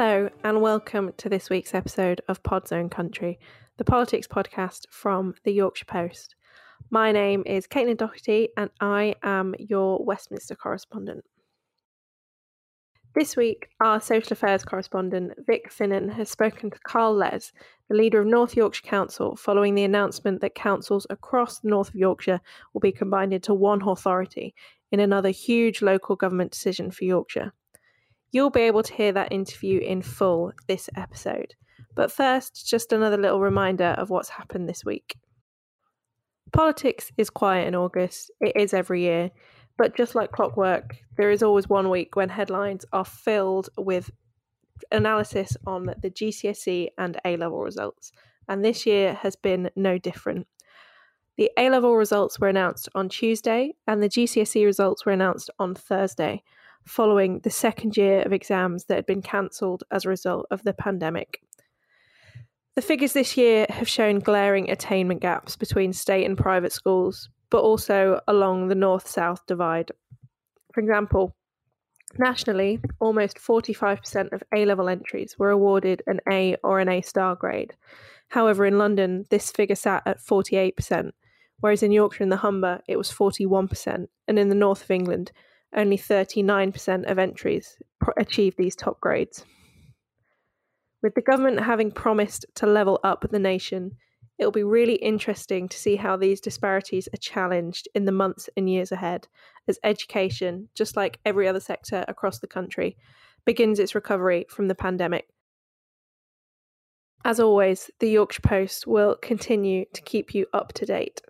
Hello, and welcome to this week's episode of Podzone Country, the politics podcast from the Yorkshire Post. My name is Caitlin Doherty, and I am your Westminster correspondent. This week, our social affairs correspondent, Vic Finan, has spoken to Carl Les, the leader of North Yorkshire Council, following the announcement that councils across the north of Yorkshire will be combined into one authority in another huge local government decision for Yorkshire. You'll be able to hear that interview in full this episode. But first, just another little reminder of what's happened this week. Politics is quiet in August, it is every year, but just like clockwork, there is always one week when headlines are filled with analysis on the GCSE and A level results, and this year has been no different. The A level results were announced on Tuesday, and the GCSE results were announced on Thursday following the second year of exams that had been cancelled as a result of the pandemic. The figures this year have shown glaring attainment gaps between state and private schools, but also along the north south divide. For example, nationally, almost 45% of A level entries were awarded an A or an A star grade. However, in London, this figure sat at 48%, whereas in Yorkshire and the Humber, it was 41%, and in the north of England, only 39% of entries achieve these top grades. With the government having promised to level up the nation, it will be really interesting to see how these disparities are challenged in the months and years ahead as education, just like every other sector across the country, begins its recovery from the pandemic. As always, the Yorkshire Post will continue to keep you up to date.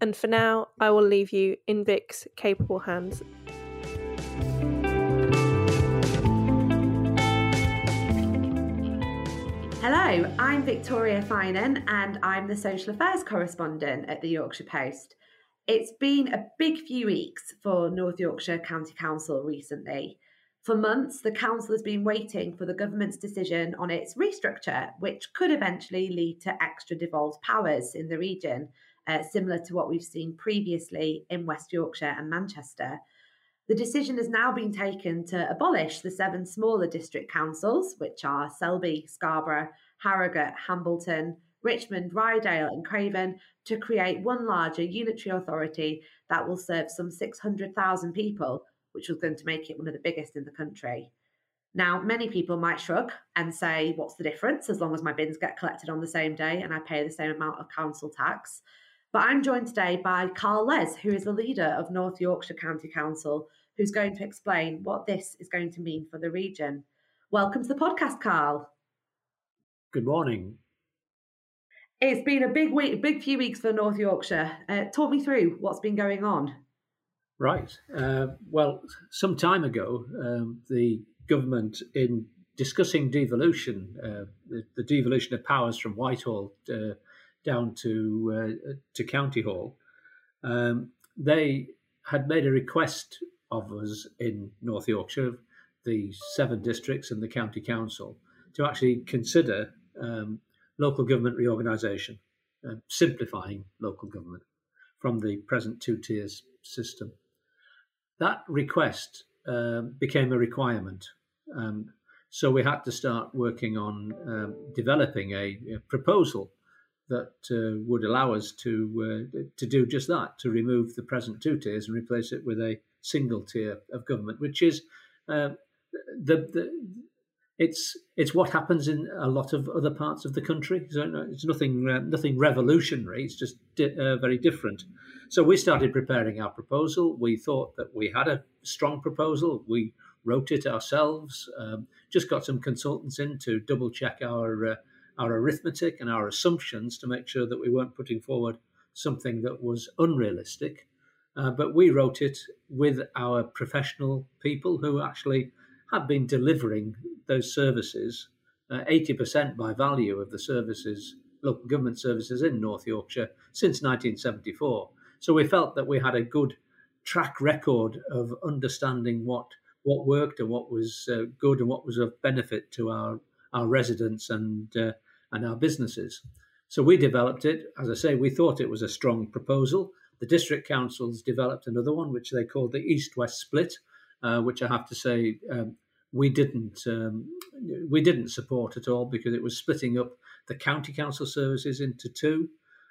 And for now, I will leave you in Vic's capable hands. Hello, I'm Victoria Finan and I'm the social affairs correspondent at the Yorkshire Post. It's been a big few weeks for North Yorkshire County Council recently. For months, the council has been waiting for the government's decision on its restructure, which could eventually lead to extra devolved powers in the region uh, similar to what we've seen previously in West Yorkshire and Manchester. The decision has now been taken to abolish the seven smaller district councils, which are Selby, Scarborough, Harrogate, Hambleton, Richmond, Ryedale, and Craven, to create one larger unitary authority that will serve some 600,000 people, which was going to make it one of the biggest in the country. Now, many people might shrug and say, What's the difference as long as my bins get collected on the same day and I pay the same amount of council tax? But I'm joined today by Carl Les, who is the leader of North Yorkshire County Council, who's going to explain what this is going to mean for the region. Welcome to the podcast, Carl. Good morning. It's been a big week, a big few weeks for North Yorkshire. Uh, talk me through what's been going on. Right. Uh, well, some time ago, um, the government, in discussing devolution, uh, the, the, devolution of powers from Whitehall uh, down to uh, to County Hall, um, they had made a request of us in North Yorkshire, the seven districts and the county council, to actually consider um, local government reorganisation, uh, simplifying local government from the present two tiers system. That request um, became a requirement. Um, so we had to start working on um, developing a, a, proposal that uh, would allow us to uh, to do just that, to remove the present two tiers and replace it with a single tier of government, which is uh, the, the it's it's what happens in a lot of other parts of the country. So it's nothing uh, nothing revolutionary. It's just di- uh, very different. So we started preparing our proposal. We thought that we had a strong proposal. We wrote it ourselves. Um, just got some consultants in to double check our uh, our arithmetic and our assumptions to make sure that we weren't putting forward something that was unrealistic. Uh, but we wrote it with our professional people who actually have been delivering those services, uh, 80% by value of the services, local government services in North Yorkshire since 1974. So we felt that we had a good track record of understanding what what worked and what was uh, good and what was of benefit to our our residents and uh, and our businesses. So we developed it. As I say, we thought it was a strong proposal. The district councils developed another one, which they called the East West Split, uh, which I have to say um, we didn't um, we didn't support at all because it was splitting up the county council services into two.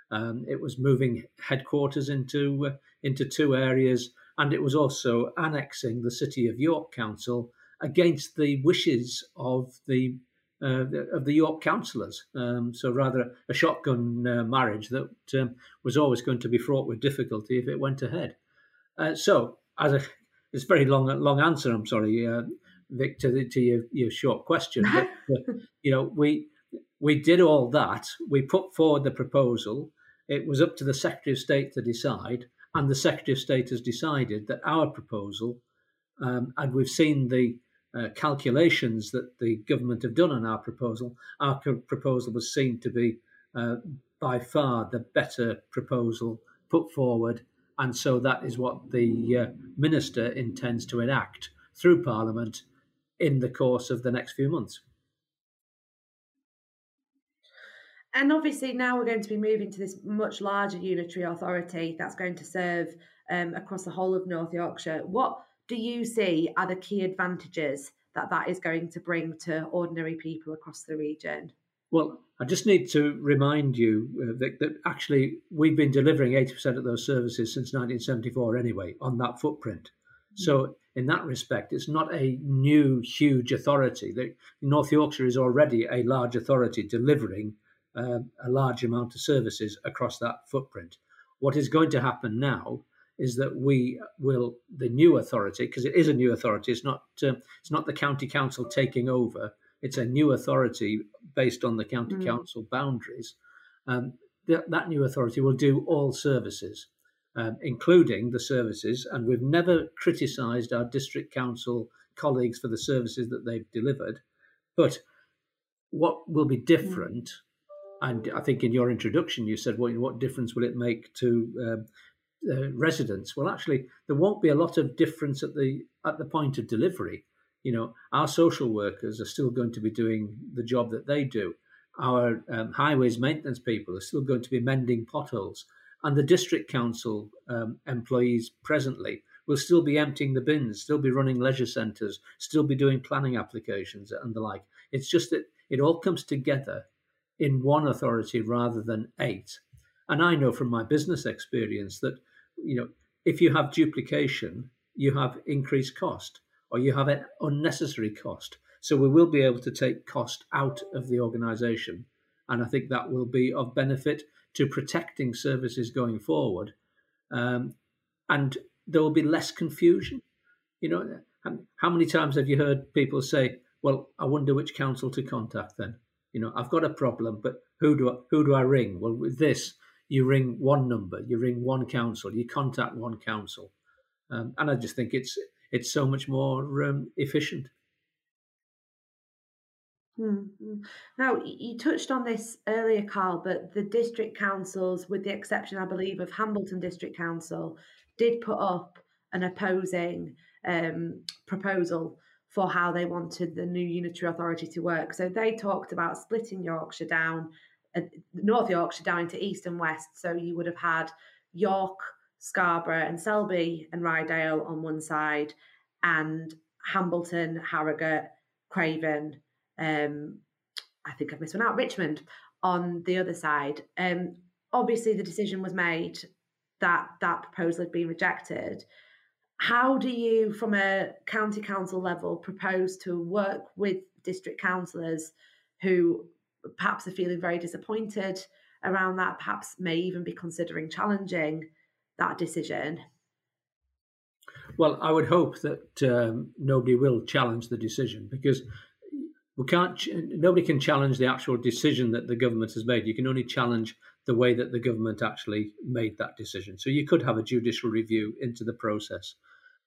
Um, it was moving headquarters into uh, into two areas, and it was also annexing the city of York Council against the wishes of the uh, of the York councillors. Um, so rather a shotgun uh, marriage that um, was always going to be fraught with difficulty if it went ahead. Uh, so as a it's a very long long answer. I'm sorry, uh, Vic, to, the, to your, your short question. But, uh, you know, we we did all that. We put forward the proposal. It was up to the Secretary of State to decide, and the Secretary of State has decided that our proposal, um, and we've seen the uh, calculations that the government have done on our proposal, our proposal was seen to be uh, by far the better proposal put forward. And so that is what the uh, minister intends to enact through Parliament in the course of the next few months. And obviously, now we're going to be moving to this much larger unitary authority that's going to serve um, across the whole of North Yorkshire. What do you see are the key advantages that that is going to bring to ordinary people across the region? Well, I just need to remind you, uh, Vic, that actually we've been delivering 80% of those services since 1974 anyway on that footprint. Mm-hmm. So, in that respect, it's not a new, huge authority. The, North Yorkshire is already a large authority delivering uh, a large amount of services across that footprint. What is going to happen now is that we will the new authority because it is a new authority. It's not uh, it's not the county council taking over. It's a new authority based on the county mm. council boundaries. Um, th- that new authority will do all services, um, including the services. And we've never criticised our district council colleagues for the services that they've delivered, but what will be mm. different. Mm. And I think in your introduction, you said, well, what difference will it make to um, uh, residents. Well, actually, there won't be a lot of difference at the at the point of delivery. You know, our social workers are still going to be doing the job that they do. Our um, highways maintenance people are still going to be mending potholes, and the district council um, employees presently will still be emptying the bins, still be running leisure centres, still be doing planning applications and the like. It's just that it all comes together in one authority rather than eight. And I know from my business experience that you know, if you have duplication, you have increased cost or you have an unnecessary cost. So we will be able to take cost out of the organization. And I think that will be of benefit to protecting services going forward. Um, and there will be less confusion. You know, how many times have you heard people say, well, I wonder which council to contact then? You know, I've got a problem, but who do I, who do I ring? Well, with this, you ring one number, you ring one council, you contact one council, um, and I just think it's it's so much more um, efficient. Mm-hmm. Now, you touched on this earlier, Carl, but the district councils, with the exception, I believe, of Hambleton District Council, did put up an opposing um, proposal for how they wanted the new unitary authority to work. So they talked about splitting Yorkshire down North Yorkshire down into east and west. So you would have had York, Scarborough, and Selby and Ryedale on one side, and Hambleton, Harrogate, Craven. Um, I think I've missed one out. Richmond on the other side. Um, obviously, the decision was made that that proposal had been rejected. How do you, from a county council level, propose to work with district councillors who perhaps are feeling very disappointed around that, perhaps may even be considering challenging that decision? Well, I would hope that um, nobody will challenge the decision because we can't. Nobody can challenge the actual decision that the government has made. You can only challenge the way that the government actually made that decision. So you could have a judicial review into the process,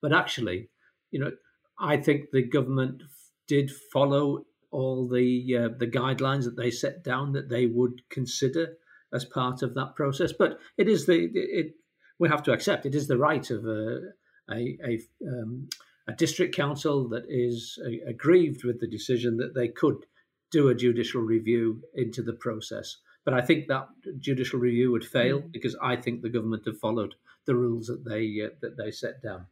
but actually, you know, I think the government did follow all the uh, the guidelines that they set down that they would consider as part of that process. But it is the it we have to accept it is the right of a a, a, um, a district council that is uh, aggrieved with the decision that they could do a judicial review into the process. But I think that judicial review would fail mm. because I think the government have followed the rules that they uh, that they set down.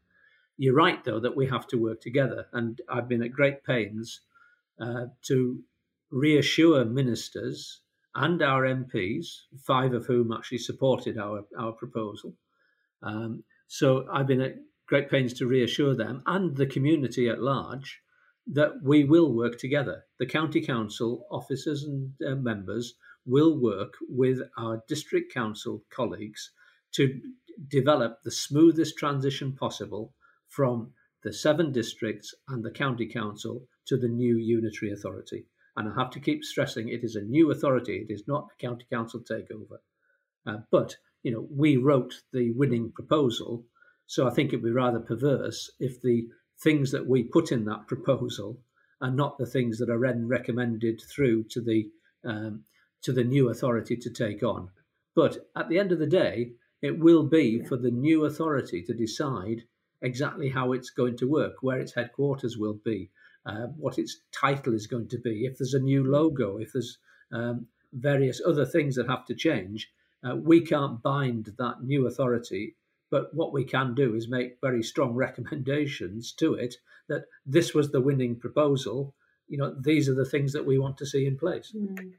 You're right, though, that we have to work together. And I've been at great pains uh, to reassure ministers and our MPs, five of whom actually supported our, our proposal. Um, so I've been at great pains to reassure them and the community at large that we will work together. The county council officers and uh, members will work with our district council colleagues to develop the smoothest transition possible from the seven districts and the county council to the new unitary authority. And I have to keep stressing it is a new authority, it is not a county council takeover. Uh, but, you know, we wrote the winning proposal, so I think it would be rather perverse if the things that we put in that proposal are not the things that are then recommended through to the um, to the new authority to take on. But at the end of the day, it will be for the new authority to decide exactly how it's going to work, where its headquarters will be, uh, what its title is going to be, if there's a new logo, if there's um, various other things that have to change. Uh, we can't bind that new authority, but what we can do is make very strong recommendations to it that this was the winning proposal. You know, these are the things that we want to see in place. Mm.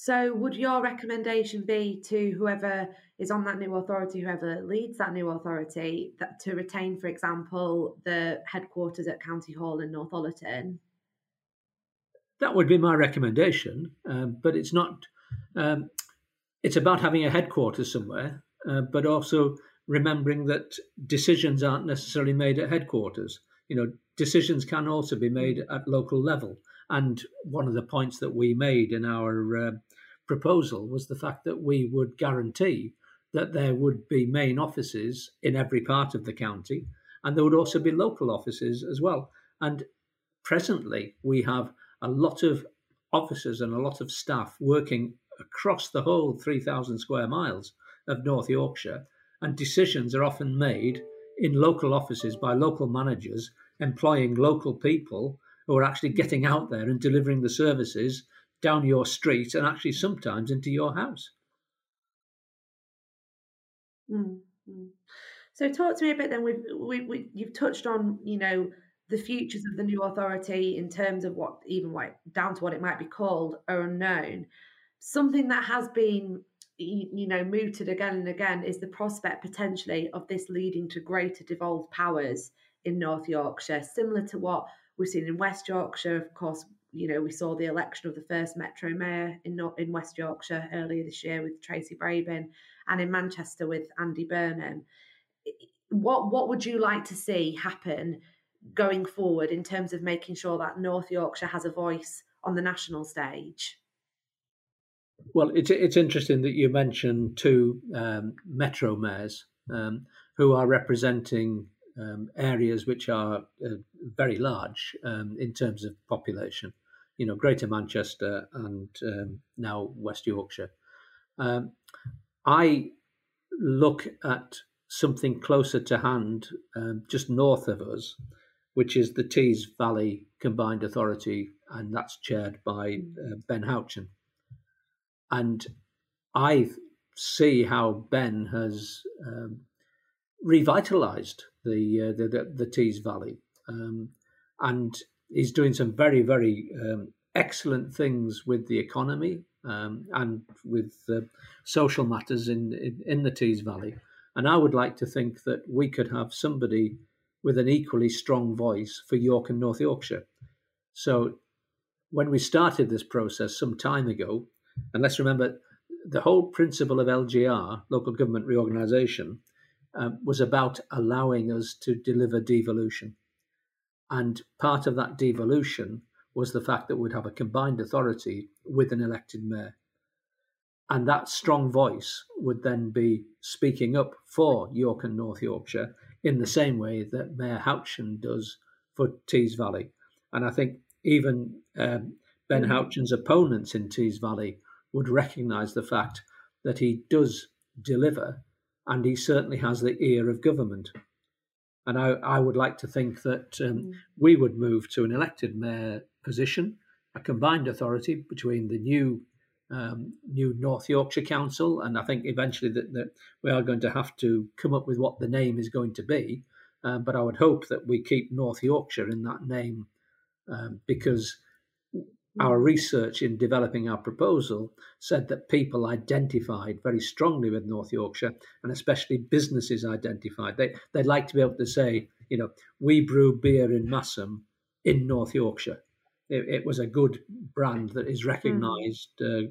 So, would your recommendation be to whoever is on that new authority, whoever leads that new authority, that to retain, for example, the headquarters at County Hall in Northallerton? That would be my recommendation, um, but it's not. Um, it's about having a headquarters somewhere, uh, but also remembering that decisions aren't necessarily made at headquarters. You know, decisions can also be made at local level. And one of the points that we made in our uh, proposal was the fact that we would guarantee that there would be main offices in every part of the county, and there would also be local offices as well. And presently, we have a lot of officers and a lot of staff working across the whole 3,000 square miles of North Yorkshire, and decisions are often made in local offices by local managers employing local people who are actually getting out there and delivering the services down your street and actually sometimes into your house. Mm-hmm. So, talk to me a bit then. We've we, we, you've touched on you know the futures of the new authority in terms of what even what down to what it might be called are unknown. Something that has been you know mooted again and again is the prospect potentially of this leading to greater devolved powers in North Yorkshire, similar to what we've seen in West Yorkshire. Of course, you know, we saw the election of the first Metro Mayor in in West Yorkshire earlier this year with Tracy Brabin, and in Manchester with Andy Burnham. What what would you like to see happen going forward in terms of making sure that North Yorkshire has a voice on the national stage? Well, it's it's interesting that you mentioned two um, Metro mayors um, who are representing um, areas which are uh, very large um, in terms of population. You know, Greater Manchester and um, now West Yorkshire. Um, I look at something closer to hand, um, just north of us, which is the Tees Valley Combined Authority, and that's chaired by uh, Ben Houchen. And I see how Ben has um, revitalized the, uh, the, the, the Tees Valley. Um, and he's doing some very, very um, excellent things with the economy um, and with uh, social matters in, in, in the Tees Valley. And I would like to think that we could have somebody with an equally strong voice for York and North Yorkshire. So when we started this process some time ago, and let's remember the whole principle of LGR, local government reorganisation, um, was about allowing us to deliver devolution. And part of that devolution was the fact that we'd have a combined authority with an elected mayor. And that strong voice would then be speaking up for York and North Yorkshire in the same way that Mayor Houchen does for Tees Valley. And I think even um, Ben. Houchen's opponents in Tees Valley would recognise the fact that he does deliver and he certainly has the ear of government. And I, I would like to think that um, mm. we would move to an elected mayor position, a combined authority between the new um, new North Yorkshire Council, and I think eventually that, that, we are going to have to come up with what the name is going to be. Um, but I would hope that we keep North Yorkshire in that name um, because our research in developing our proposal said that people identified very strongly with North Yorkshire, and especially businesses identified. They, they'd like to be able to say, you know, we brew beer in Masham in North Yorkshire. It, it was a good brand that is recognised. Mm.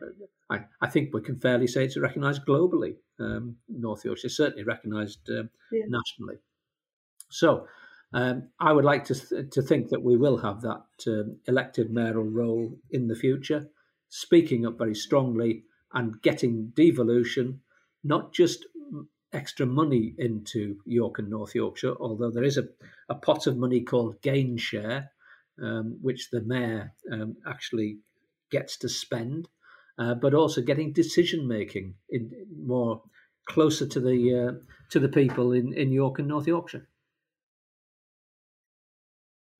Uh, I, I, think we can fairly say it's recognised globally. Um, North Yorkshire certainly recognised uh, yeah. nationally. So um, I would like to th- to think that we will have that um, elected mayoral role in the future, speaking up very strongly and getting devolution, not just extra money into York and North Yorkshire, although there is a, a pot of money called gain share, um, which the mayor um, actually gets to spend, uh, but also getting decision making in more closer to the uh, to the people in, in York and North Yorkshire.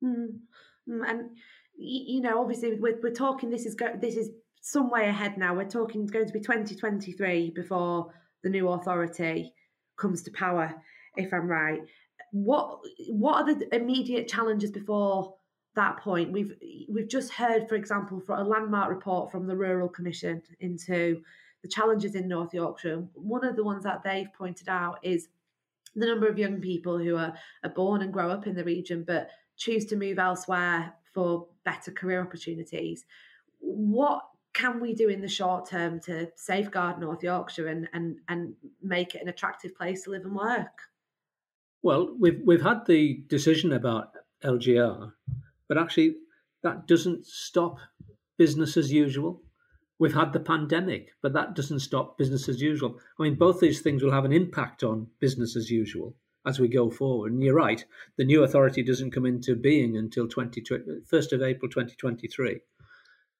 Mm. And you know, obviously, we're, we're talking. This is go, this is some way ahead now. We're talking it's going to be 2023 before the new authority comes to power. If I'm right, what what are the immediate challenges before that point? We've we've just heard, for example, for a landmark report from the Rural Commission into the challenges in North Yorkshire. One of the ones that they've pointed out is the number of young people who are, are born and grow up in the region, but choose to move elsewhere for better career opportunities. What can we do in the short term to safeguard North Yorkshire and, and, and make it an attractive place to live and work? Well, we've we've had the decision about LGR, but actually that doesn't stop business as usual. We've had the pandemic, but that doesn't stop business as usual. I mean, both these things will have an impact on business as usual as we go forward. And you're right, the new authority doesn't come into being until 20, 1st of April 2023.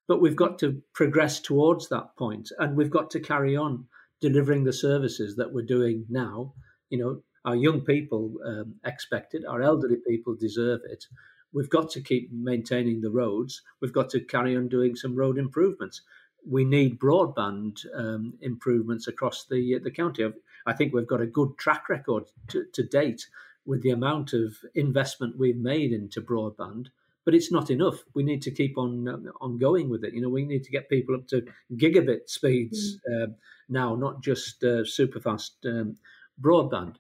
But we've got to progress towards that point and we've got to carry on delivering the services that we're doing now. You know, our young people um, expect it, our elderly people deserve it. We've got to keep maintaining the roads. We've got to carry on doing some road improvements. We need broadband um, improvements across the the county. I think we've got a good track record to, to date with the amount of investment we've made into broadband but it's not enough. We need to keep on um, on going with it. You know, we need to get people up to gigabit speeds mm. uh, now, not just uh, super fast um, broadband.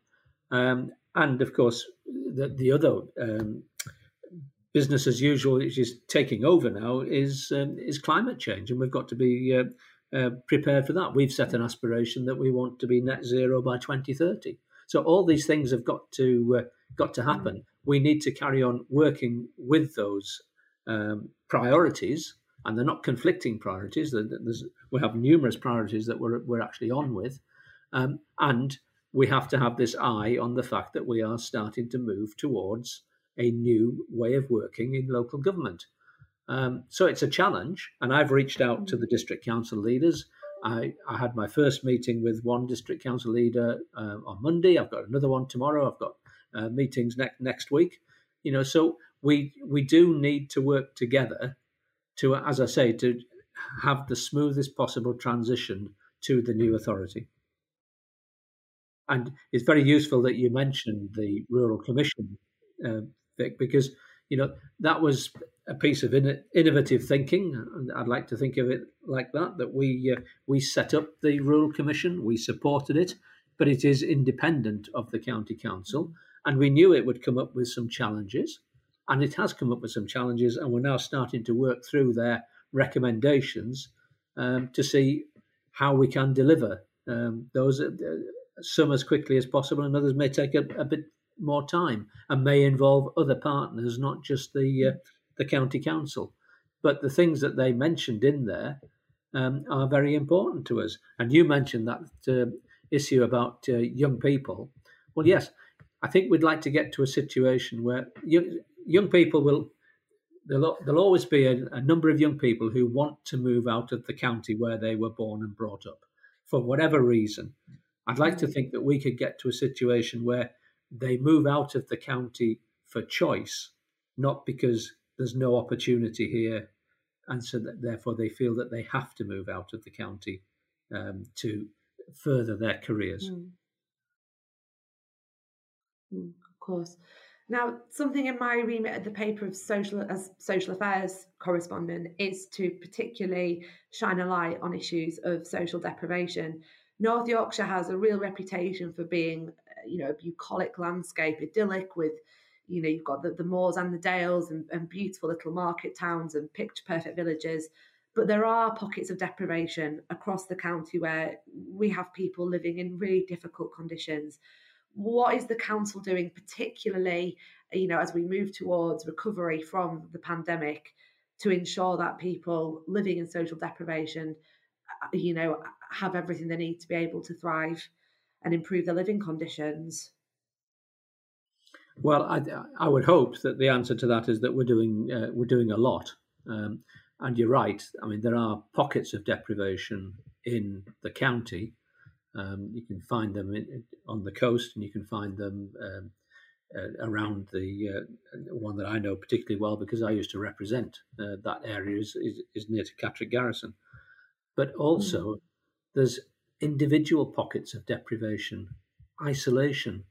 Um, and of course, the, the other um, business as usual, which is taking over now, is um, is climate change, and we've got to be uh, uh, prepared for that. We've set an aspiration that we want to be net zero by 2030. So all these things have got to uh, got to happen. We need to carry on working with those um, priorities, and they're not conflicting priorities. There's, we have numerous priorities that we're we're actually on with, um, and we have to have this eye on the fact that we are starting to move towards a new way of working in local government. Um, so it's a challenge, and I've reached out to the district council leaders. I, I had my first meeting with one district council leader uh, on Monday. I've got another one tomorrow. I've got uh, meetings next next week. You know, so we we do need to work together to, as I say, to have the smoothest possible transition to the new authority. And it's very useful that you mentioned the Rural Commission, uh, Vic, because you know that was a piece of in, innovative thinking. and I'd like to think of it like that. That we uh, we set up the rural commission, we supported it, but it is independent of the county council, and we knew it would come up with some challenges, and it has come up with some challenges, and we're now starting to work through their recommendations um, to see how we can deliver um, those. Uh, some as quickly as possible, and others may take a, a bit more time and may involve other partners, not just the uh, the county council. But the things that they mentioned in there um, are very important to us. And you mentioned that uh, issue about uh, young people. Well, yes, I think we'd like to get to a situation where young, young people will. There'll, there'll always be a, a number of young people who want to move out of the county where they were born and brought up for whatever reason. I'd like to think that we could get to a situation where they move out of the county for choice, not because there's no opportunity here and so that therefore they feel that they have to move out of the county um, to further their careers. Mm. Mm, of course. Now, something in my remit at the paper of social as social affairs correspondent is to particularly shine a light on issues of social deprivation. North Yorkshire has a real reputation for being, uh, you know, a bucolic landscape, idyllic with, you know, you've got the, the moors and the dales and, and beautiful little market towns and picture perfect villages. But there are pockets of deprivation across the county where we have people living in really difficult conditions what is the council doing particularly you know as we move towards recovery from the pandemic to ensure that people living in social deprivation you know have everything they need to be able to thrive and improve their living conditions. Well i, I would hope that the answer to that is that we're doing uh, we're doing a lot. Um, and you're right. I mean there are pockets of deprivation in the county. Um, you can find them in, on the coast, and you can find them um, uh, around the uh, one that I know particularly well because I used to represent uh, that area is, is, is, near to Catterick Garrison. But also, mm. there's individual pockets of deprivation, isolation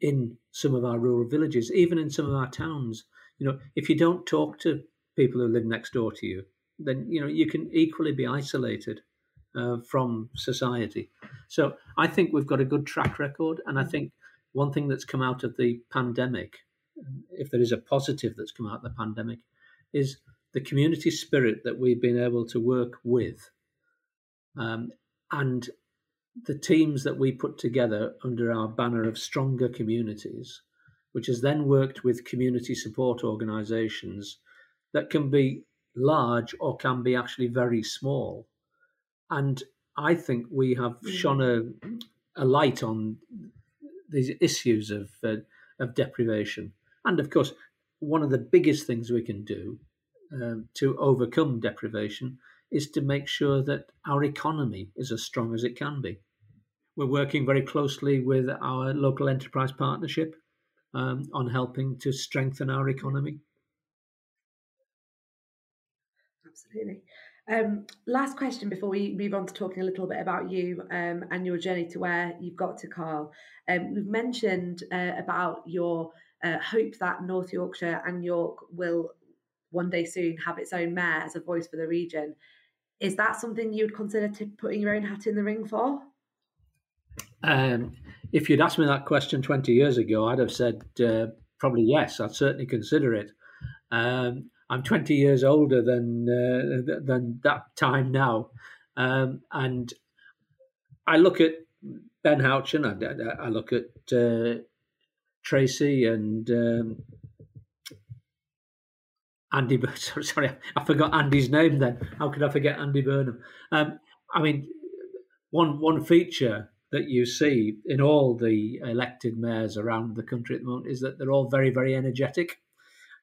in some of our rural villages, even in some of our towns. You know, if you don't talk to people who live next door to you, then you know you can equally be isolated uh, from society. So I think we've got a good track record, and I mm. think one thing that's come out of the pandemic, if there is a positive that's come out of the pandemic, is the community spirit that we've been able to work with, um, and the teams that we put together under our banner of stronger communities, which has then worked with community support organisations that can be large or can be actually very small and I think we have mm. shone a, a light on these issues of uh, of deprivation, and of course, one of the biggest things we can do um, to overcome deprivation is to make sure that our economy is as strong as it can be. We're working very closely with our local enterprise partnership um, on helping to strengthen our economy. Absolutely. Um, last question before we move on to talking a little bit about you um, and your journey to where you've got to, Carl. Um, we've mentioned uh, about your uh, hope that North Yorkshire and York will one day soon have its own mayor as a voice for the region. Is that something you'd consider to putting your own hat in the ring for? Um, if you'd asked me that question 20 years ago, I'd have said uh, probably yes, I'd certainly consider it. Um, I'm 20 years older than uh, than that time now, um, and I look at Ben Houchen, I, I look at uh, Tracy and um, Andy. Sorry, I forgot Andy's name. Then how could I forget Andy Burnham? Um, I mean, one one feature that you see in all the elected mayors around the country at the moment is that they're all very very energetic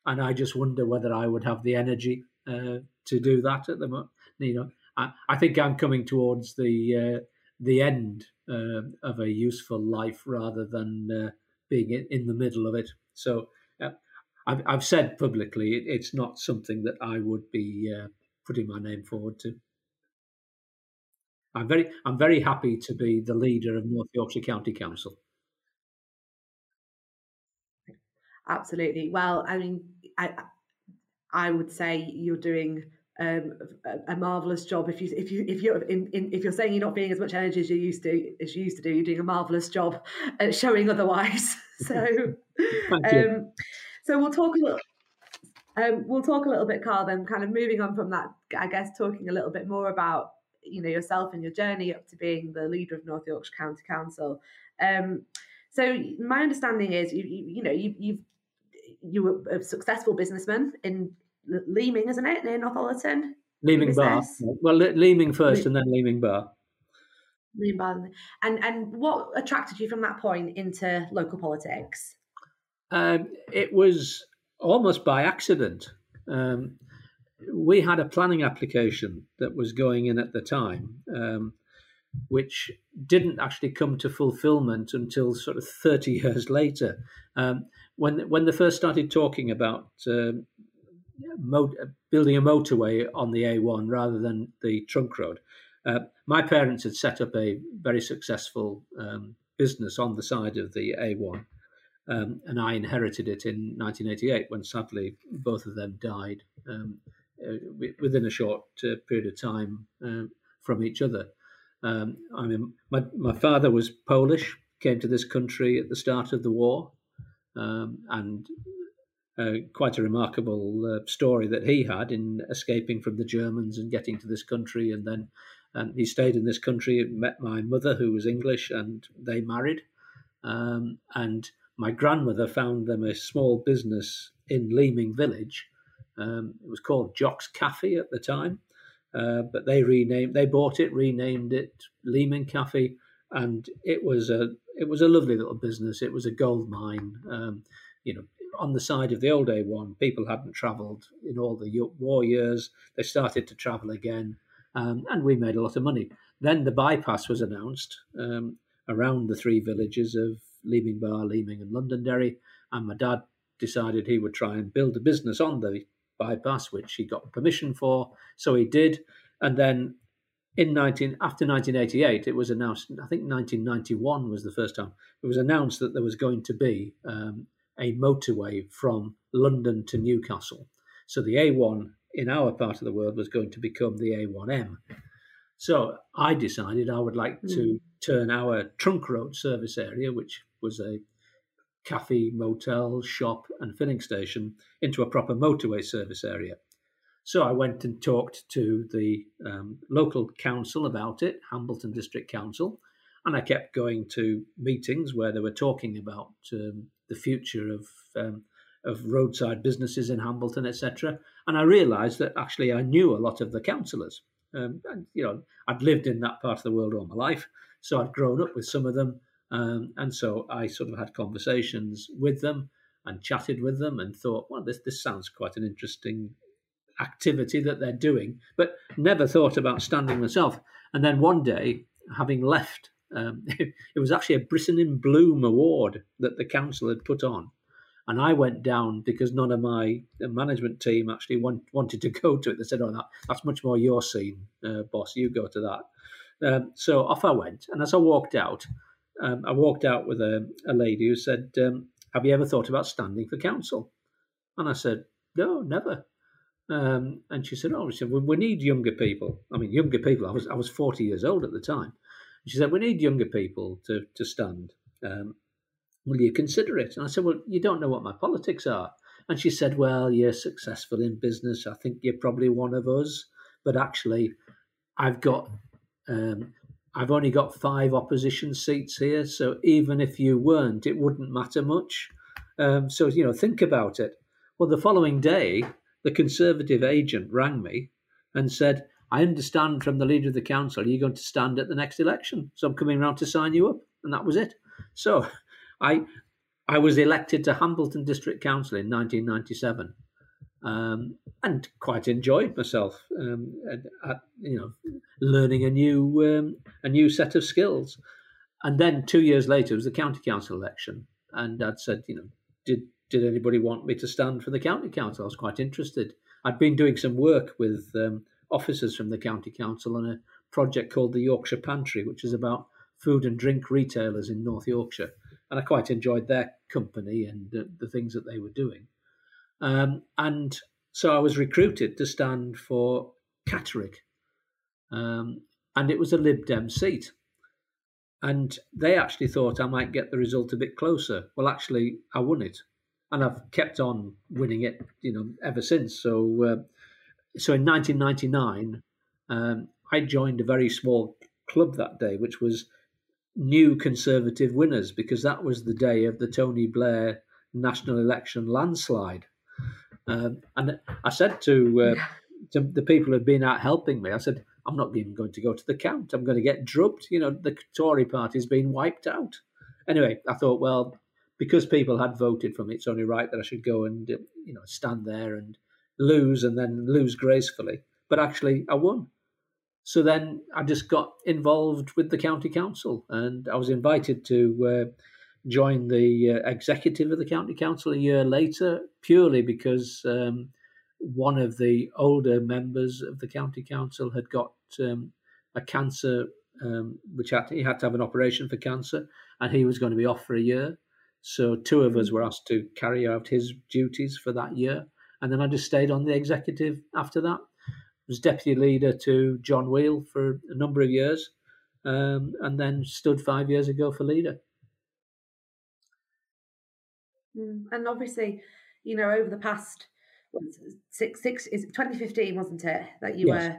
and I just wonder whether I would have the energy uh, to do that at the moment. You know, I, I think I'm coming towards the uh, the end uh, of a useful life rather than uh, being in, the middle of it. So I've, I've said publicly it, it's not something that I would be uh, putting my name forward to. I'm very I'm very happy to be the leader of North Yorkshire County Council. Absolutely. Well, I mean, I I would say you're doing um, a, a, marvelous job. If you if you if you're in, in, if you're saying you're not being as much energy as you used to as you used to do, you're doing a marvelous job at showing otherwise. so, um, so we'll talk a little. Um, we'll talk a little bit, Carl. Then, kind of moving on from that, I guess talking a little bit more about you know yourself and your journey up to being the leader of North Yorkshire County Council. Um, so my understanding is you you, you know you, you've you were a successful businessman in Leeming, isn't it, near Northallerton? Leeming Bar. Well, Leeming first, Le- and then Leeming Bar. Leeming Bar, and and what attracted you from that point into local politics? Um, it was almost by accident. Um, we had a planning application that was going in at the time, um, which didn't actually come to fulfillment until sort of 30 years later. Um, when when they first started talking about um, mo- building a motorway on the A1 rather than the trunk road. Uh, my parents had set up a very successful um, business on the side of the A1, um, and I inherited it in 1988 when sadly both of them died um, uh, within a short uh, period of time uh, from each other. Um, I mean, my, my father was Polish, came to this country at the start of the war, um, and uh, quite a remarkable uh, story that he had in escaping from the Germans and getting to this country. And then um, he stayed in this country, met my mother, who was English, and they married. And my grandmother found them a small business in Leeming Village. Um, it was called Jock's Cafe at the time, uh, but they renamed, they bought it, renamed it Leeming Cafe, and it was a it was a lovely little business. It was a gold mine. Um, you know, on the side of the old A1, people hadn't travelled in all the war years. They started to travel again, um, and we made a lot of money. Then the bypass was announced um, around the three villages of Leeming Bar, Leeming, and Londonderry, and my dad decided he would try and build a business on the bypass, which he got permission for. So he did, and then in 19 after 1988 it was announced i think 1991 was the first time it was announced that there was going to be um, a motorway from London to Newcastle. So the A1 in our part of the world was going to become the A1M. So I decided I would like to hmm. turn our trunk road service area, which was a cafe, motel, shop, and filling station, into a proper motorway service area. So I went and talked to the um, local council about it, Hambleton District Council, and I kept going to meetings where they were talking about um, the future of um, of roadside businesses in Hambleton, etc. And I realised that actually I knew a lot of the councillors. Um, and, you know, I'd lived in that part of the world all my life, so I'd grown up with some of them, um, and so I sort of had conversations with them and chatted with them and thought, well, this this sounds quite an interesting activity that they're doing, but never thought about standing myself. And then one day, having left um, it was actually a Britain in Bloom award that the council had put on. And I went down because none of my management team actually want, wanted to go to it. They said, "Oh, that, that's much more your scene, uh, boss. You go to that." Um, so off I went, and as I walked out, um, I walked out with a, a lady who said, um, "Have you ever thought about standing for council?" And I said, "No, never." Um, and she said, "Oh, we, said, we need younger people. I mean, younger people. I was I was forty years old at the time." She said, We need younger people to, to stand. Um, will you consider it? And I said, Well, you don't know what my politics are. And she said, Well, you're successful in business. I think you're probably one of us. But actually, I've got. Um, I've only got five opposition seats here, so even if you weren't, it wouldn't matter much. Um, so you know, think about it. Well, the following day, the Conservative agent rang me and said, I understand from the leader of the council you're going to stand at the next election. So I'm coming around to sign you up. And that was it. So I I was elected to Hambleton District Council in 1997. Um, and quite enjoyed myself, um, at, you know, learning a new um, a new set of skills. And then two years later it was the county council election, and I'd said, you know, did did anybody want me to stand for the county council? I was quite interested. I'd been doing some work with um, officers from the county council on a project called the Yorkshire Pantry, which is about food and drink retailers in North Yorkshire. And I quite enjoyed their company and the, the things that they were doing. Um, and so I was recruited to stand for Catterick. Um, and it was a Lib Dem seat. And they actually thought I might get the result a bit closer. Well, actually, I won it. And I've kept on winning it, you know, ever since. So uh, so in 1999, um, I joined a very small club that day, which was New Conservative Winners, because that was the day of the Tony Blair national election landslide. Um, and I said to, uh, to the people who had been out helping me, I said, I'm not even going to go to the count. I'm going to get drubbed. You know, the Tory party's been wiped out. Anyway, I thought, well, because people had voted for me, it's only right that I should go and, you know, stand there and lose and then lose gracefully. But actually, I won. So then I just got involved with the county council, and I was invited to uh, join the uh, executive of the county council a year later, purely because um, one of the older members of the county council had got um, a cancer, um, which had, he had to have an operation for cancer, and he was going to be off for a year. So two of us were asked to carry out his duties for that year, and then I just stayed on the executive after that. Was deputy leader to John Weighell for a number of years, um, and then stood five years ago for leader. Mm, and obviously, you know, over the past six six is 2015, wasn't it? That you yes. were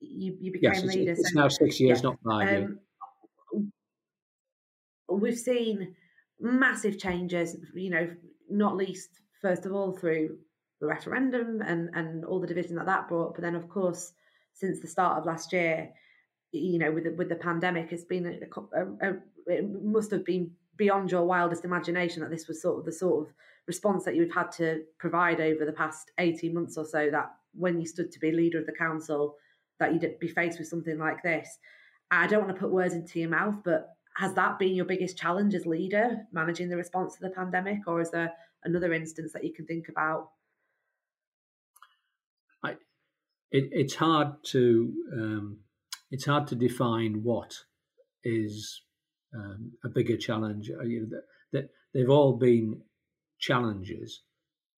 you you became yes, it's, leader. It's so, now six years, yeah. not five. Um, we've seen massive changes. You know, not least first of all through the referendum and and all the division that that brought, but then of course since the start of last year, you know, with the, with the pandemic, it's been a, a, a, it must have been beyond your wildest imagination that this was sort of the sort of response that you've had to provide over the past 18 months or so that when you stood to be leader of the council that you'd be faced with something like this? I don't want to put words into your mouth but has that been your biggest challenge as leader managing the response to the pandemic or is there another instance that you can think about? I, it, it's hard to um, it's hard to define what is um, a bigger challenge. Uh, you know, that, that they've all been challenges.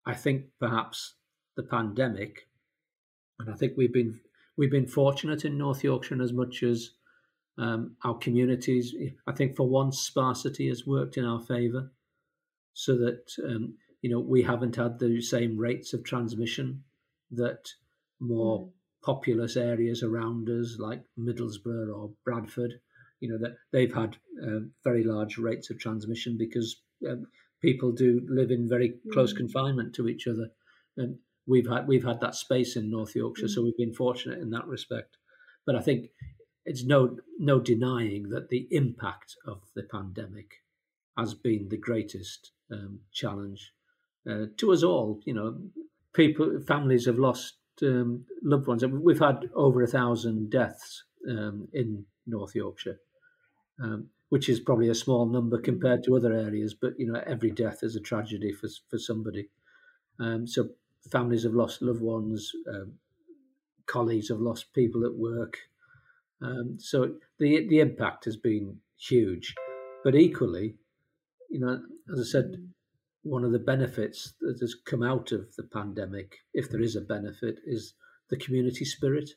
I think perhaps the pandemic, and I think we've been we've been fortunate in North Yorkshire as much as um, our communities. I think for once sparsity has worked in our favour, so that um, you know we haven't had the same rates of transmission that more mm. populous areas around us, like Middlesbrough or Bradford, you know that they've had uh, very large rates of transmission because um, people do live in very close mm. confinement to each other, and we've had we've had that space in North Yorkshire, mm. so we've been fortunate in that respect. But I think it's no no denying that the impact of the pandemic has been the greatest um, challenge uh, to us all. You know, people families have lost um, loved ones. We've had over a thousand deaths um, in North Yorkshire um, which is probably a small number compared to other areas. But you know, every death is a tragedy for for somebody. Um, so families have lost loved ones, um, colleagues have lost people at work. Um, so the the impact has been huge, but equally, you know, as I said, one of the benefits that has come out of the pandemic, if there is a benefit, is the community spirit,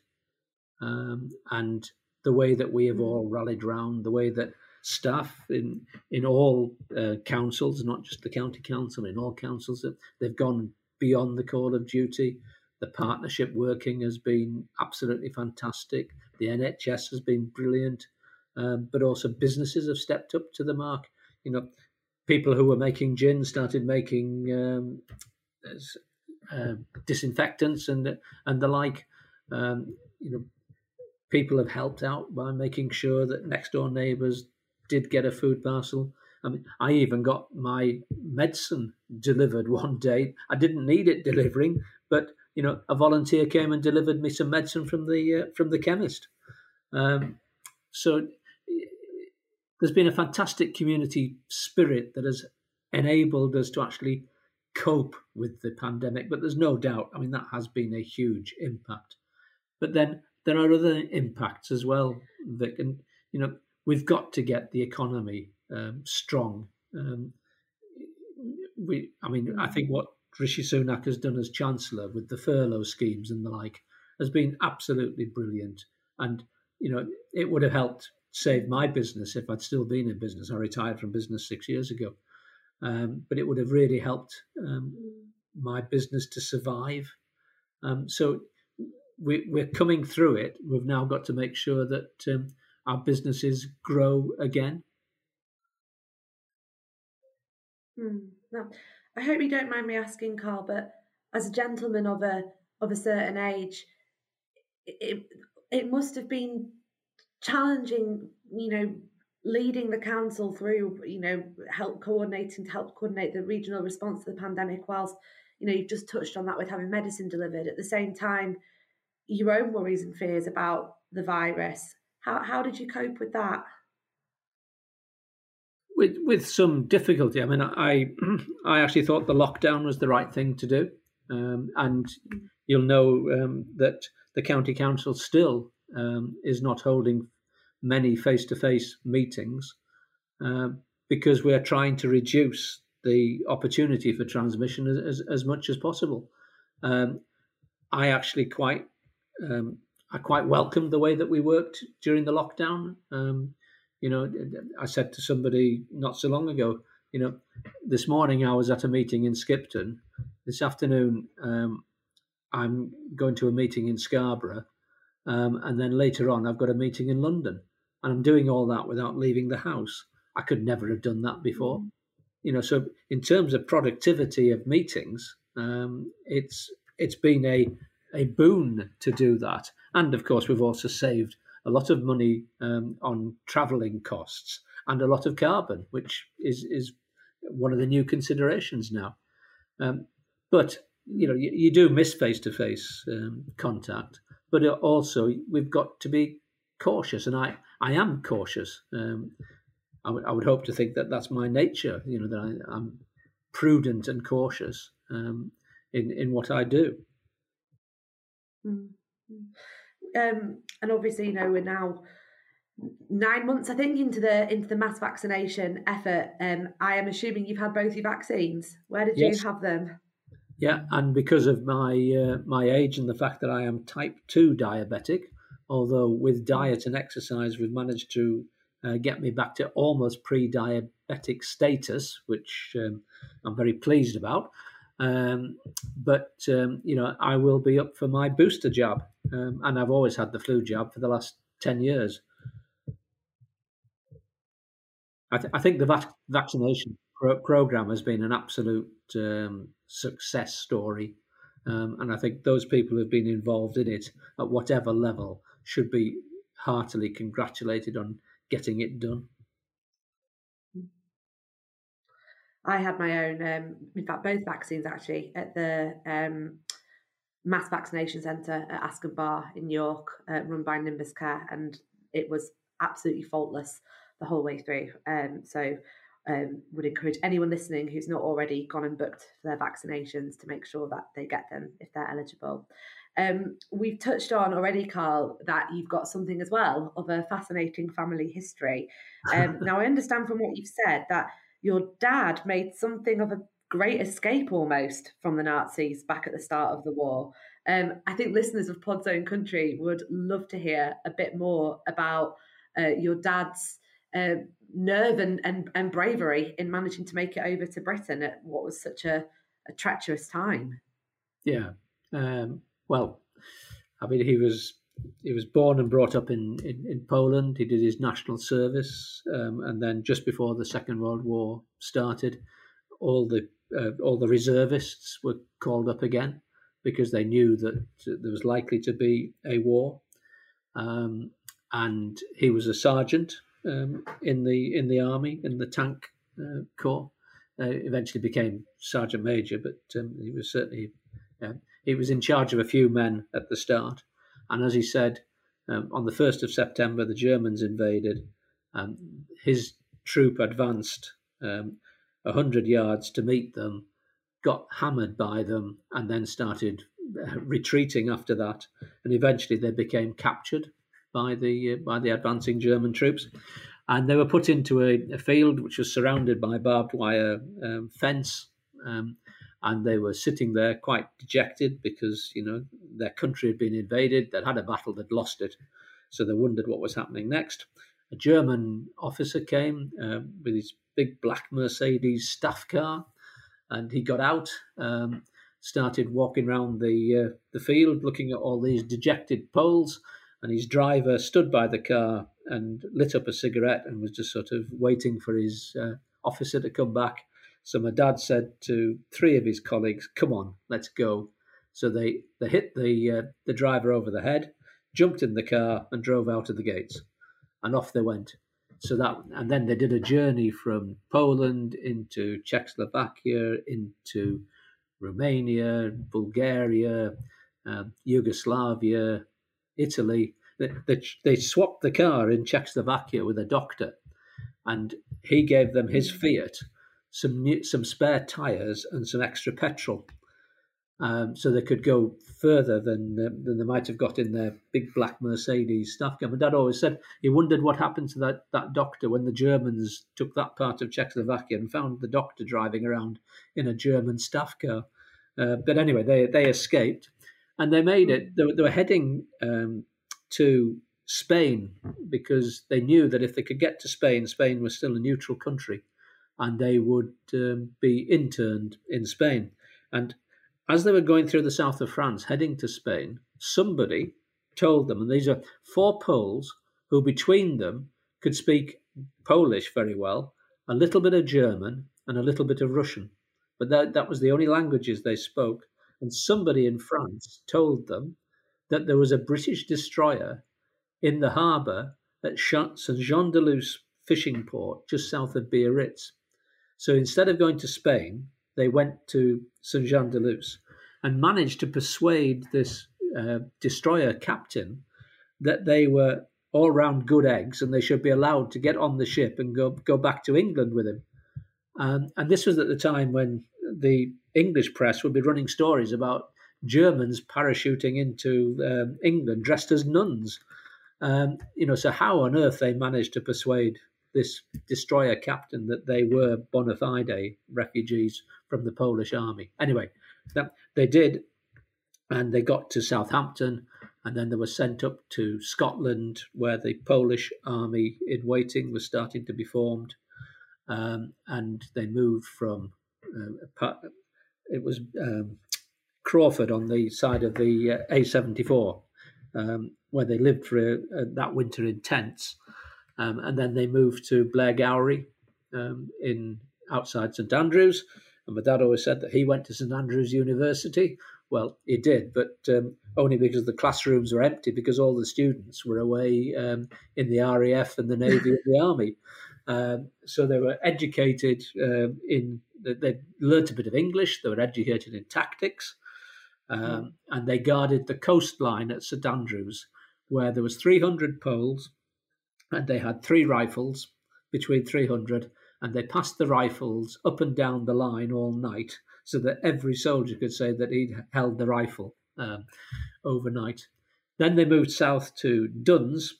um, and the way that we have all rallied round, the way that staff in in all uh, councils, not just the county council, in all councils, they've gone beyond the call of duty. The partnership working has been absolutely fantastic. The NHS has been brilliant, um, but also businesses have stepped up to the mark. You know, people who were making gin started making um, uh, disinfectants and and the like. Um, you know, people have helped out by making sure that next door neighbours did get a food parcel. I mean, I even got my medicine delivered one day. I didn't need it delivering, but you know, a volunteer came and delivered me some medicine from the uh, from the chemist. Um, so there's been a fantastic community spirit that has enabled us to actually cope with the pandemic. But there's no doubt. I mean, that has been a huge impact. But then there are other impacts as well that can, you know, we've got to get the economy um, strong. Um, we, I mean, I think what Rishi Sunak has done as Chancellor with the furlough schemes and the like has been absolutely brilliant. And, you know, it would have helped save my business if I'd still been in business. I retired from business six years ago. Um, but it would have really helped um, my business to survive. Um, so we, we're coming through it. We've now got to make sure that um, our businesses grow again. Hmm. I hope you don't mind me asking, Carl, but as a gentleman of a of a certain age, it it must have been challenging, you know, leading the council through, you know, help coordinating to help coordinate the regional response to the pandemic. Whilst you know you've just touched on that with having medicine delivered at the same time your own worries and fears about the virus. How how did you cope with that? With with some difficulty. I mean, I I actually thought the lockdown was the right thing to do. Um, and you'll know um, that the county council still um, is not holding many face-to-face meetings uh, because we're trying to reduce the opportunity for transmission as, as, as much as possible. Um, I actually quite um, I quite welcomed the way that we worked during the lockdown. Um, you know, I said to somebody not so long ago, you know, this morning I was at a meeting in Skipton. This afternoon, um, I'm going to a meeting in Scarborough. Um, and then later on, I've got a meeting in London. And I'm doing all that without leaving the house. I could never have done that before. Mm. You know, so in terms of productivity of meetings, um, it's it's been a a boon to do that. And of course, we've also saved a lot of money um, on travelling costs and a lot of carbon, which is is one of the new considerations now. Um, but you know, you, you do miss face to face contact, but also we've got to be cautious, and I I am cautious. Um, I, w- I would hope to think that that's my nature. You know that I, am prudent and cautious um, in in what I do. Mm-hmm. Um, and obviously, you know, we're now nine months, I think, into the into the mass vaccination effort. Um, I am assuming you've had both your vaccines. Where did yes. you have them? Yeah, and because of my uh, my age and the fact that I am type two diabetic, although with diet and exercise we've managed to uh, get me back to almost pre-diabetic status, which um, I'm very pleased about. Um, but um, you know, I will be up for my booster jab, um, and I've always had the flu jab for the last ten years. I, th- I think the vac- vaccination pro- program has been an absolute um, success story, um, and I think those people who've been involved in it at whatever level should be heartily congratulated on getting it done. I had my own, um, in fact, both vaccines actually at the um, mass vaccination centre at Askham Bar in York, uh, run by Nimbus Care, and it was absolutely faultless the whole way through. Um, so, um, would encourage anyone listening who's not already gone and booked for their vaccinations to make sure that they get them if they're eligible. Um, we've touched on already, Carl, that you've got something as well of a fascinating family history. Um, now, I understand from what you've said that your dad made something of a great escape almost from the Nazis back at the start of the war. Um, I think listeners of Pod's Own Country would love to hear a bit more about uh, your dad's uh, nerve and, and, and, bravery in managing to make it over to Britain at what was such a, a treacherous time. Yeah. Um, well, I mean, he was he was born and brought up in, in, in Poland. He did his national service, um, and then just before the Second World War started, all the uh, all the reservists were called up again because they knew that there was likely to be a war. Um, and he was a sergeant um, in the in the army in the tank uh, corps. Uh, eventually became sergeant major, but um, he was certainly he was in charge of a few men at the start and as he said, um, on the 1st of September, the Germans invaded. Um, his troop advanced um, 100 yards to meet them, got hammered by them, and then started uh, retreating after that. And eventually they became captured by the, uh, by the advancing German troops. And they were put into a, a field which was surrounded by barbed wire um, fence. Um, and they were sitting there quite dejected because you know their country had been invaded. They'd had a battle. They'd lost it. So they wondered what was happening next. A german officer came uh, with his big black mercedes staff car and he got out um, started walking around the uh, the field looking at all these dejected poles. And his driver stood by the car and lit up a cigarette and was just sort of waiting for his uh, officer to come back so my dad said to three of his colleagues, "Come on, let's go." So they they hit the uh, the driver over the head, jumped in the car, and drove out of the gates, and off they went. So that and then they did a journey from Poland into Czechoslovakia, into Romania, Bulgaria, uh, Yugoslavia, Italy. They, they, they swapped the car in Czechoslovakia with a doctor, and he gave them his Fiat some new, some spare tires and some extra petrol. Um, so they could go further than uh, than they might have got in their big black Mercedes staff car. My dad always said he wondered what happened to that, that doctor when the Germans took that part of Czechoslovakia and found the doctor driving around in a German staff car. Uh, but anyway, they they escaped and they made it. They, they were heading um, to Spain because they knew that if they could get to Spain, Spain was still a neutral country, and they would um, be interned in Spain. And as they were going through the south of France, heading to Spain, somebody told them, and these are four Poles who between them could speak Polish very well, a little bit of German, and a little bit of Russian. But that, that was the only languages they spoke. And somebody in France told them that there was a British destroyer in the harbour at St Jean de Luz fishing port just south of Biarritz. So instead of going to Spain, they went to St Jean de Luz and managed to persuade this uh, destroyer captain that they were all round good eggs and they should be allowed to get on the ship and go go back to England with him. Um, and this was at the time when the English press would be running stories about Germans parachuting into um, England dressed as nuns. Um, you know, so how on earth they managed to persuade this destroyer captain that they were bona fide refugees from the Polish army? Anyway, that they did, and they got to Southampton, and then they were sent up to Scotland, where the Polish army in waiting was starting to be formed, um, and they moved from. Uh, it was um, Crawford on the side of the uh, A74, um, where they lived for a, that winter in tents. Um, and then they moved to Blairgowrie um, in outside St Andrews. And my dad always said that he went to St Andrews University. Well, he did, but um, only because the classrooms were empty because all the students were away um, in the RAF and the Navy and the Army. Um, so they were educated in they learnt a bit of English. They were educated in tactics, um, mm. and they guarded the coastline at St Andrews, where there was 300 Poles, and they had three rifles between 300, and they passed the rifles up and down the line all night, so that every soldier could say that he'd held the rifle um, overnight. Then they moved south to Duns,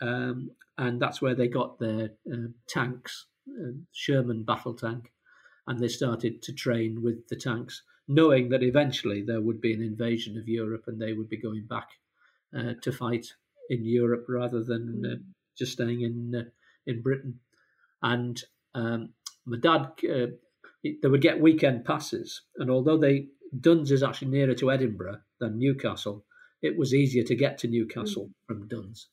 um, and that's where they got their uh, tanks, uh, Sherman battle tank, and they started to train with the tanks, knowing that eventually there would be an invasion of Europe and they would be going back uh, to fight in Europe rather than uh, just staying in uh, in Britain. And um, my dad, uh, they would get weekend passes, and although they Duns is actually nearer to Edinburgh than Newcastle, it was easier to get to Newcastle mm. from Duns.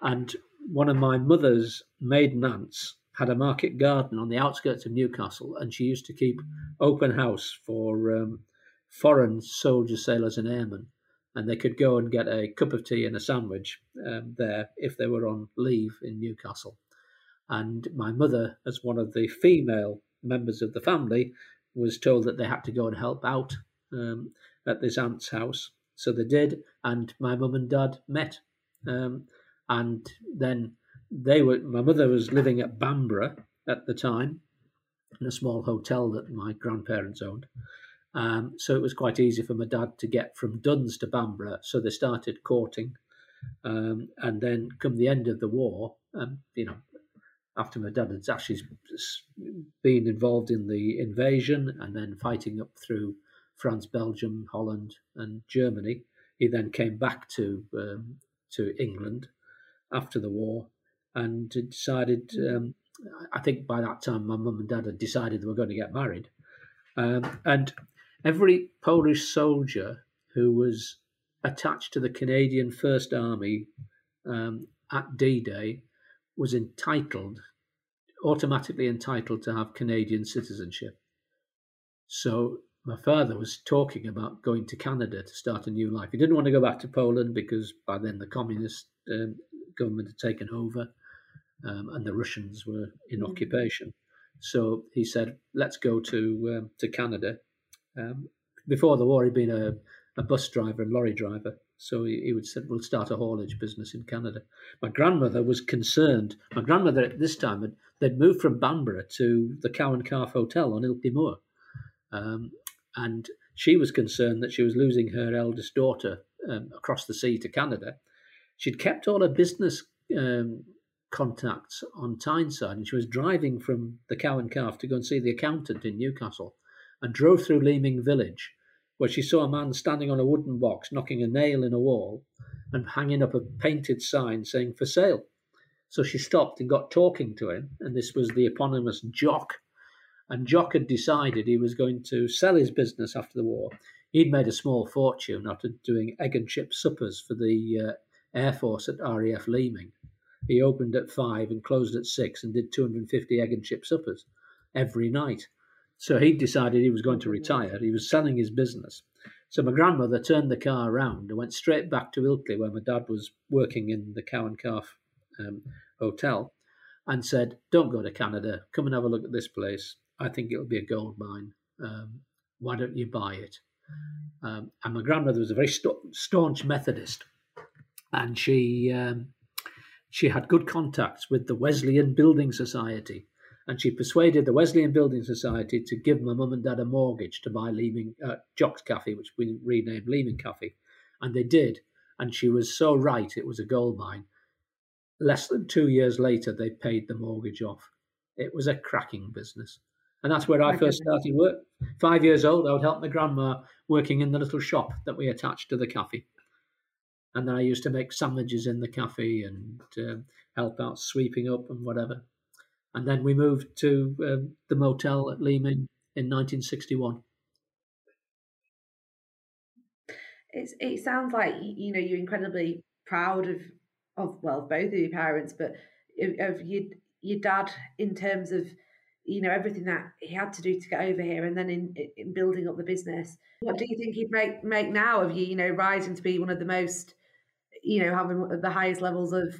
And one of my mother's maiden aunts had a market garden on the outskirts of Newcastle, and she used to keep open house for um, foreign soldiers, sailors, and airmen. And they could go and get a cup of tea and a sandwich um, there if they were on leave in Newcastle. And my mother, as one of the female members of the family, was told that they had to go and help out um, at this aunt's house. So they did, and my mum and dad met. Um, and then they were my mother was living at Bamburgh at the time in a small hotel that my grandparents owned. Um, so it was quite easy for my dad to get from Duns to Bamburgh. So they started courting. Um, and then, come the end of the war, um, you know, after my dad had actually been involved in the invasion and then fighting up through France, Belgium, Holland, and Germany, he then came back to um, to England after the war and decided. Um, I think by that time, my mum and dad had decided they were going to get married, um, and every Polish soldier who was attached to the Canadian First Army um, at D-Day was entitled, automatically entitled to have Canadian citizenship. So my father was talking about going to Canada to start a new life. He didn't want to go back to Poland because by then the communist um, government had taken over um, and the Russians were in mm. occupation. So he said, "Let's go to um, to Canada." Um, before the war, he'd been a, a bus driver and lorry driver, so he, he would said, "We'll start a haulage business in Canada." My grandmother was concerned. My grandmother at this time had they'd moved from Bamburgh to the Cow and Calf Hotel on Ilkley Moor, um, and she was concerned that she was losing her eldest daughter um, across the sea to Canada. She'd kept all her business um, contacts on Tyneside, and she was driving from the Cow and Calf to go and see the accountant in Newcastle, and drove through Leeming village, where she saw a man standing on a wooden box, knocking a nail in a wall, and hanging up a painted sign saying "For sale." So she stopped and got talking to him, and this was the eponymous Jock. And Jock had decided he was going to sell his business after the war. He'd made a small fortune after doing egg and chip suppers for the uh, Air Force at RAF Leeming. He opened at five and closed at six and did 250 egg and chip suppers every night. So he decided he was going to retire. He was selling his business. So my grandmother turned the car around and went straight back to Ilkley, where my dad was working in the Cow and Calf um, hotel and said, Don't go to Canada. Come and have a look at this place. I think it'll be a gold mine. Um, why don't you buy it? Um, and my grandmother was a very staunch Methodist, and she um, she had good contacts with the Wesleyan Building Society, and she persuaded the Wesleyan Building Society to give my mum and dad a mortgage to buy Leeming uh, Jock's Cafe, which we renamed Leeming Cafe, and they did. And she was so right; it was a gold mine less than two years later, they paid the mortgage off. It was a cracking business. And that's where I first started work. Five years old, I would help my grandma working in the little shop that we attached to the cafe. And then I used to make sandwiches in the cafe and um, help out sweeping up and whatever. And then we moved to um, the motel at Leeming in 1961. It's, it sounds like you know you're incredibly proud of of well both of your parents, but of your your dad in terms of you know everything that he had to do to get over here, and then in, in building up the business. What do you think he'd make make now of you? You know, rising to be one of the most, you know, having the highest levels of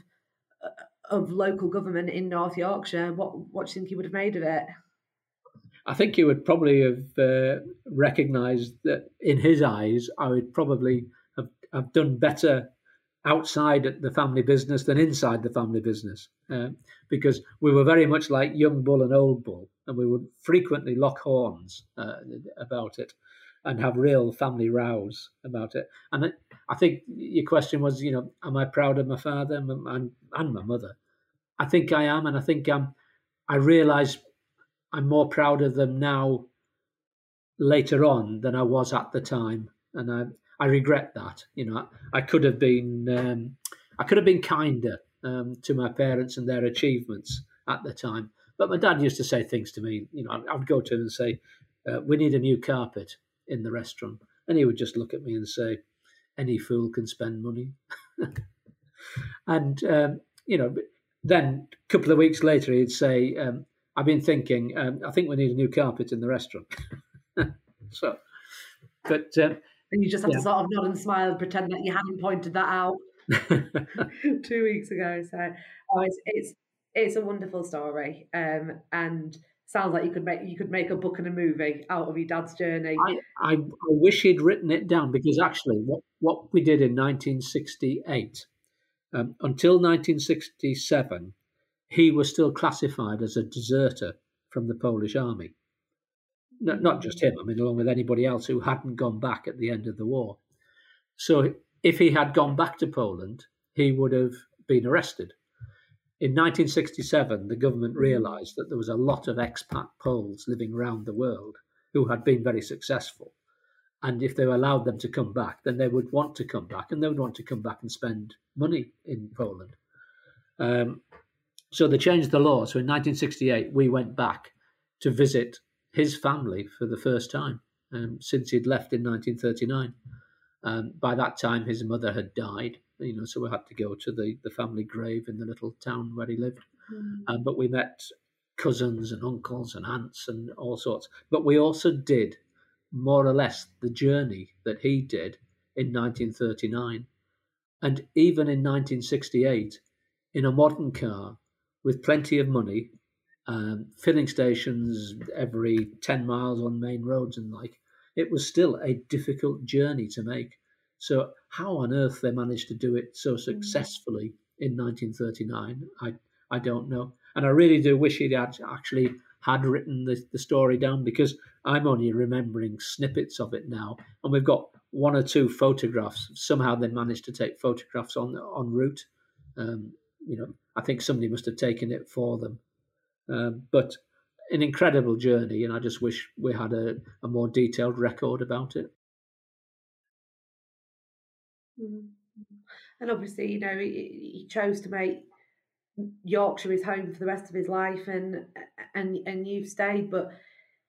of local government in North Yorkshire. What what do you think he would have made of it? I think he would probably have uh, recognised that in his eyes, I would probably have, have done better outside the family business than inside the family business uh, because we were very much like young bull and old bull and we would frequently lock horns uh, about it and have real family rows about it and i think your question was you know am i proud of my father and, and my mother i think i am and i think i'm i realize i'm more proud of them now later on than i was at the time and i I regret that. You know, I could have been um, I could have been kinder um, to my parents and their achievements at the time. But my dad used to say things to me. You know, I would go to him and say, uh, "We need a new carpet in the restaurant," and he would just look at me and say, "Any fool can spend money." and um, you know, then a couple of weeks later, he'd say, um, "I've been thinking. Um, I think we need a new carpet in the restaurant." so, but um, and you just have yeah. to sort of nod and smile and pretend that you hadn't pointed that out two weeks ago. So oh, it's it's it's a wonderful story, um, and sounds like you could make you could make a book and a movie out of your dad's journey. I, I, I wish he'd written it down because actually, what what we did in 1968 um, until 1967, he was still classified as a deserter from the Polish army not just him, I mean, along with anybody else who hadn't gone back at the end of the war. So if he had gone back to Poland, he would have been arrested. In 1967, the government mm-hmm. realised that there was a lot of expat Poles living around the world who had been very successful. And if they allowed them to come back, then they would want to come back and they would want to come back and spend money in Poland. Um, so they changed the law. So in 1968, we went back to visit his family for the first time um, since he'd left in 1939. Um, by that time, his mother had died, you know, so we had to go to the, the family grave in the little town where he lived. Mm. Um, but we met cousins and uncles and aunts and all sorts. But we also did more or less the journey that he did in 1939. And even in 1968, in a modern car with plenty of money um, filling stations every 10 miles on main roads and like it was still a difficult journey to make so how on earth they managed to do it so mm. successfully in 1939 i i don't know and i really do wish he'd actually had written the, the story down because I'm only remembering snippets of it now, and we've got one or two photographs. Somehow they managed to take photographs on en route. Um, you know, I think somebody must have taken it for them. Um, but an incredible journey, and I just wish we had a, a more detailed record about it. Mm-hmm. And obviously, you know, he, he chose to make Yorkshire his home for the rest of his life, and and and you've stayed. But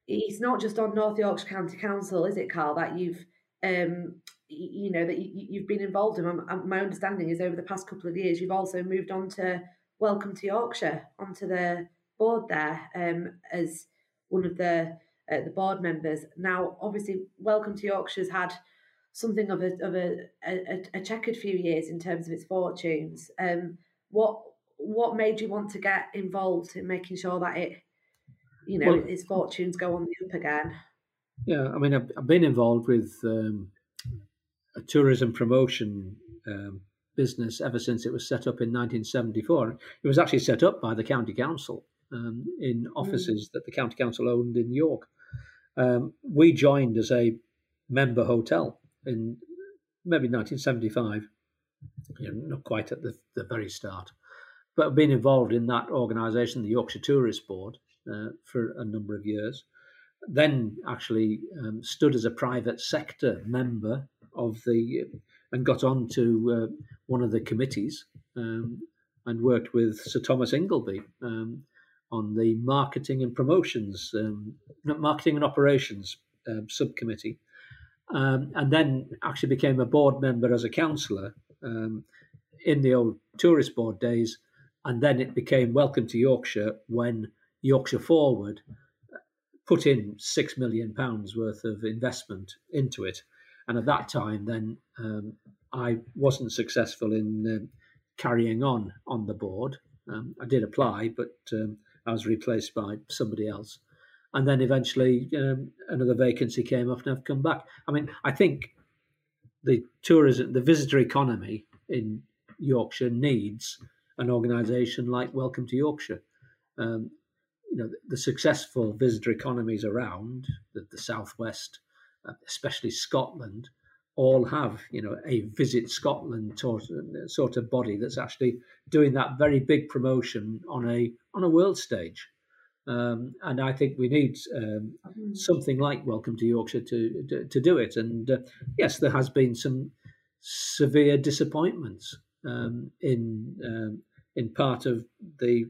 it's not just on North Yorkshire County Council, is it, Carl? That you've um, you know that you, have been involved in. My understanding is over the past couple of years, you've also moved on to Welcome to Yorkshire, onto the board there um, as one of the uh, the board members. Now, obviously, Welcome to Yorkshire's had something of a of a, a, a checkered few years in terms of its fortunes. Um, what what made you want to get involved in making sure that it, you know, well, its fortunes go on the up again? Yeah, I mean, I've, I've been involved with um, a tourism promotion um, business ever since it was set up in 1974. It was actually set up by the county council um, in hmm. offices mm. that the county council owned in York. Um, we joined as a member hotel in maybe 1975, you know, not quite at the, the very start, but been involved in that organisation, the Yorkshire Tourist Board, uh, for a number of years. Then actually um, stood as a private sector member of the and got on to uh, one of the committees um, and worked with Sir Thomas Ingilby um, on the marketing and promotions, um, marketing and operations um, subcommittee, um, and then actually became a board member as a councillor um, in the old tourist board days, and then it became Welcome to Yorkshire when Yorkshire Forward put in six million pounds worth of investment into it, and at that time, then um, I wasn't successful in um, carrying on on the board. Um, I did apply, but um, I was replaced by somebody else. And then eventually um, another vacancy came up and I've come back. I mean, I think the tourism, the visitor economy in Yorkshire needs an organisation like Welcome to Yorkshire. Um, you know, the, the, successful visitor economies around the, the southwest, uh, especially Scotland, all have you know a visit Scotland sort of body that's actually doing that very big promotion on a on a world stage. Um, and I think we need um, something like Welcome to Yorkshire to to, to do it. And uh, yes, there has been some severe disappointments um, in um, in part of the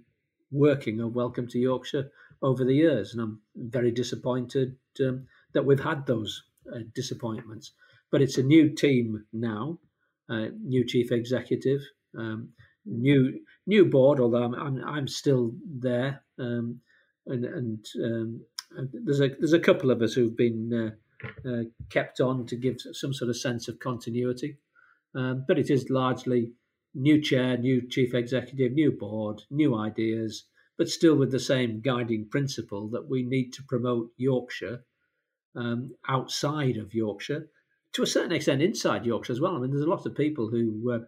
working of Welcome to Yorkshire over the years, and I'm very disappointed um, that we've had those uh, disappointments. But it's a new team now, uh, new chief executive, um, new new board. Although I'm I'm, I'm still there, um, and and um, there's a there's a couple of us who've been uh, uh, kept on to give some sort of sense of continuity. Um, but it is largely new chair, new chief executive, new board, new ideas, but still with the same guiding principle that we need to promote Yorkshire um, outside of Yorkshire to a certain extent inside Yorkshire as well. I mean, there's a lot of people who uh,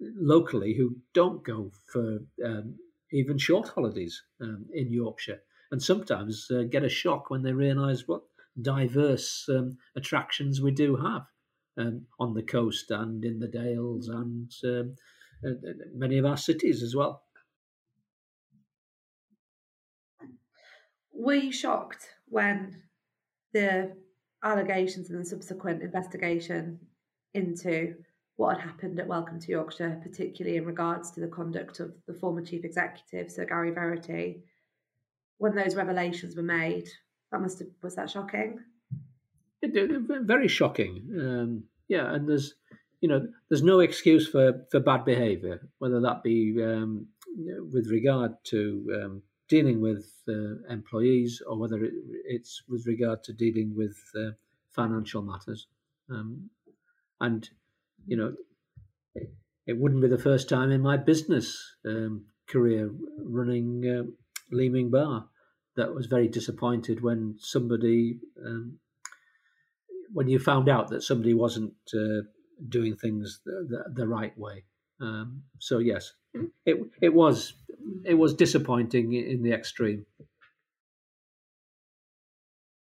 locally who don't go for um, even short holidays um, in Yorkshire, and sometimes uh, get a shock when they realise what diverse um, attractions we do have um, on the coast and in the Dales and um, many of our cities as well. Were you shocked when the allegations and the subsequent investigation into what had happened at Welcome to Yorkshire, particularly in regards to the conduct of the former chief executive, Sir Gary Verity, when those revelations were made, that must have was that shocking. It, very shocking. Um, yeah, and there's you know there's no excuse for for bad behaviour, whether that be um, with regard to um, dealing with uh, employees or whether it, it's with regard to dealing with uh, financial matters. Um, and, you know, it, it, wouldn't be the first time in my business um, career running uh, Leeming Bar that was very disappointed when somebody, um, when you found out that somebody wasn't uh, doing things the, the, the right way. Um, so yes, it it was it was disappointing in the extreme.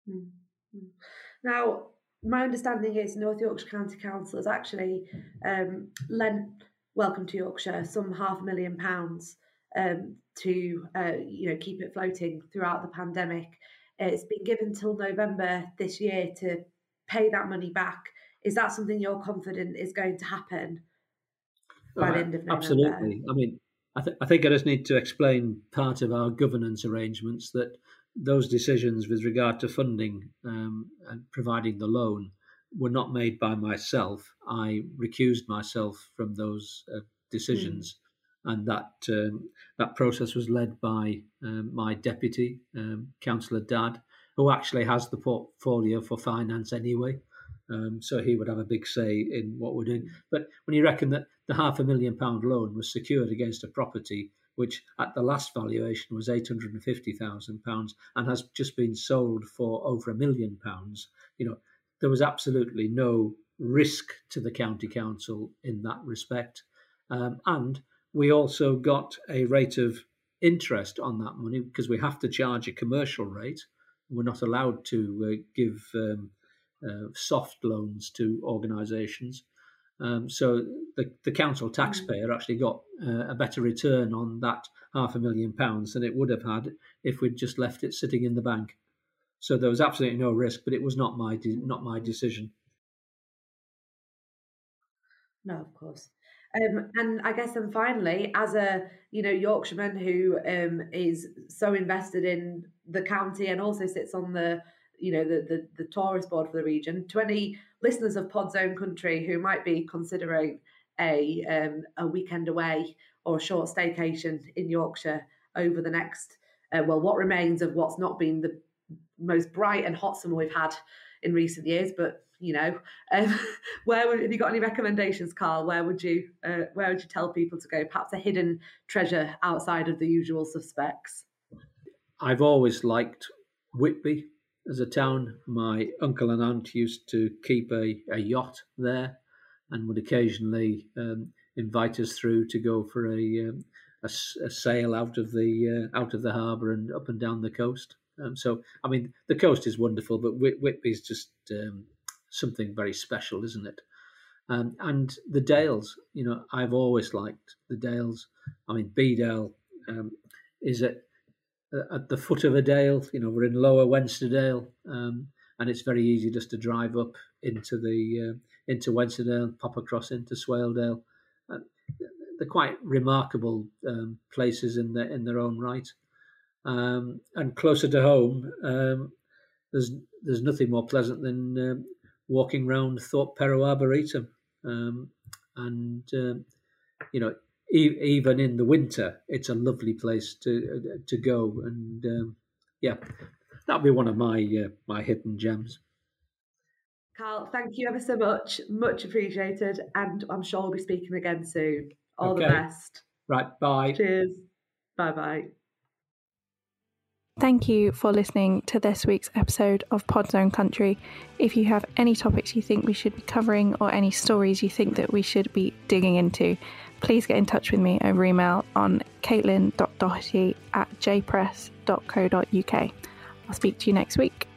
Mm-hmm. Now, my understanding is North Yorkshire County Council has actually um, lent Welcome to Yorkshire some half a million pounds um, to uh, you know keep it floating throughout the pandemic. It's been given till November this year to pay that money back. Is that something you're confident is going to happen by uh, the end of November? Absolutely. I mean, I, th- I think I just need to explain part of our governance arrangements that those decisions with regard to funding um, and providing the loan were not made by myself. I recused myself from those uh, decisions. And that um, that process was led by um, my deputy, um, Councillor Dadd, who actually has the portfolio for finance anyway. Um, so he would have a big say in what we're doing. But when you reckon that the half a million pound loan was secured against a property which at the last valuation was eight hundred and fifty thousand pounds and has just been sold for over a million pounds, you know, there was absolutely no risk to the county council in that respect. Um, and we also got a rate of interest on that money because we have to charge a commercial rate. We're not allowed to uh, give um, uh, soft loans to organisations. Um, so the, the council taxpayer actually got uh, a better return on that half a million pounds than it would have had if we'd just left it sitting in the bank. So there was absolutely no risk, but it was not my de- not my decision. No, of course. Um, and I guess, and finally, as a you know Yorkshireman who um, is so invested in the county and also sits on the you know the, the the tourist board for the region, to any listeners of Pod's Own Country who might be considering a um, a weekend away or a short staycation in Yorkshire over the next uh, well, what remains of what's not been the most bright and hot summer we've had in recent years, but you know, um, where would, have you got any recommendations, Carl? Where would you uh, where would you tell people to go? Perhaps a hidden treasure outside of the usual suspects. I've always liked Whitby as a town. My uncle and aunt used to keep a, a yacht there, and would occasionally um, invite us through to go for a, um, a, a sail out of the uh, out of the harbour and up and down the coast. Um, so, I mean, the coast is wonderful, but Whit- Whitby's just um, something very special, isn't it? Um, and the Dales, you know, I've always liked the Dales. I mean, Bedale um, is at at the foot of a dale. You know, we're in Lower Wensleydale, um, and it's very easy just to drive up into the uh, into Wensleydale, pop across into Swaledale. Uh, they're quite remarkable um, places in their in their own right. Um, and closer to home, um, there's there's nothing more pleasant than um, walking around Thorpe Perrow Arboretum, um, and um, you know e- even in the winter, it's a lovely place to uh, to go. And um, yeah, that'll be one of my uh, my hidden gems. Carl, thank you ever so much, much appreciated, and I'm sure we'll be speaking again soon. All okay. the best. Right, bye. Cheers. Bye bye. Thank you for listening to this week's episode of Pod's Own Country. If you have any topics you think we should be covering or any stories you think that we should be digging into, please get in touch with me over email on caitlin.doherty at jpress.co.uk. I'll speak to you next week.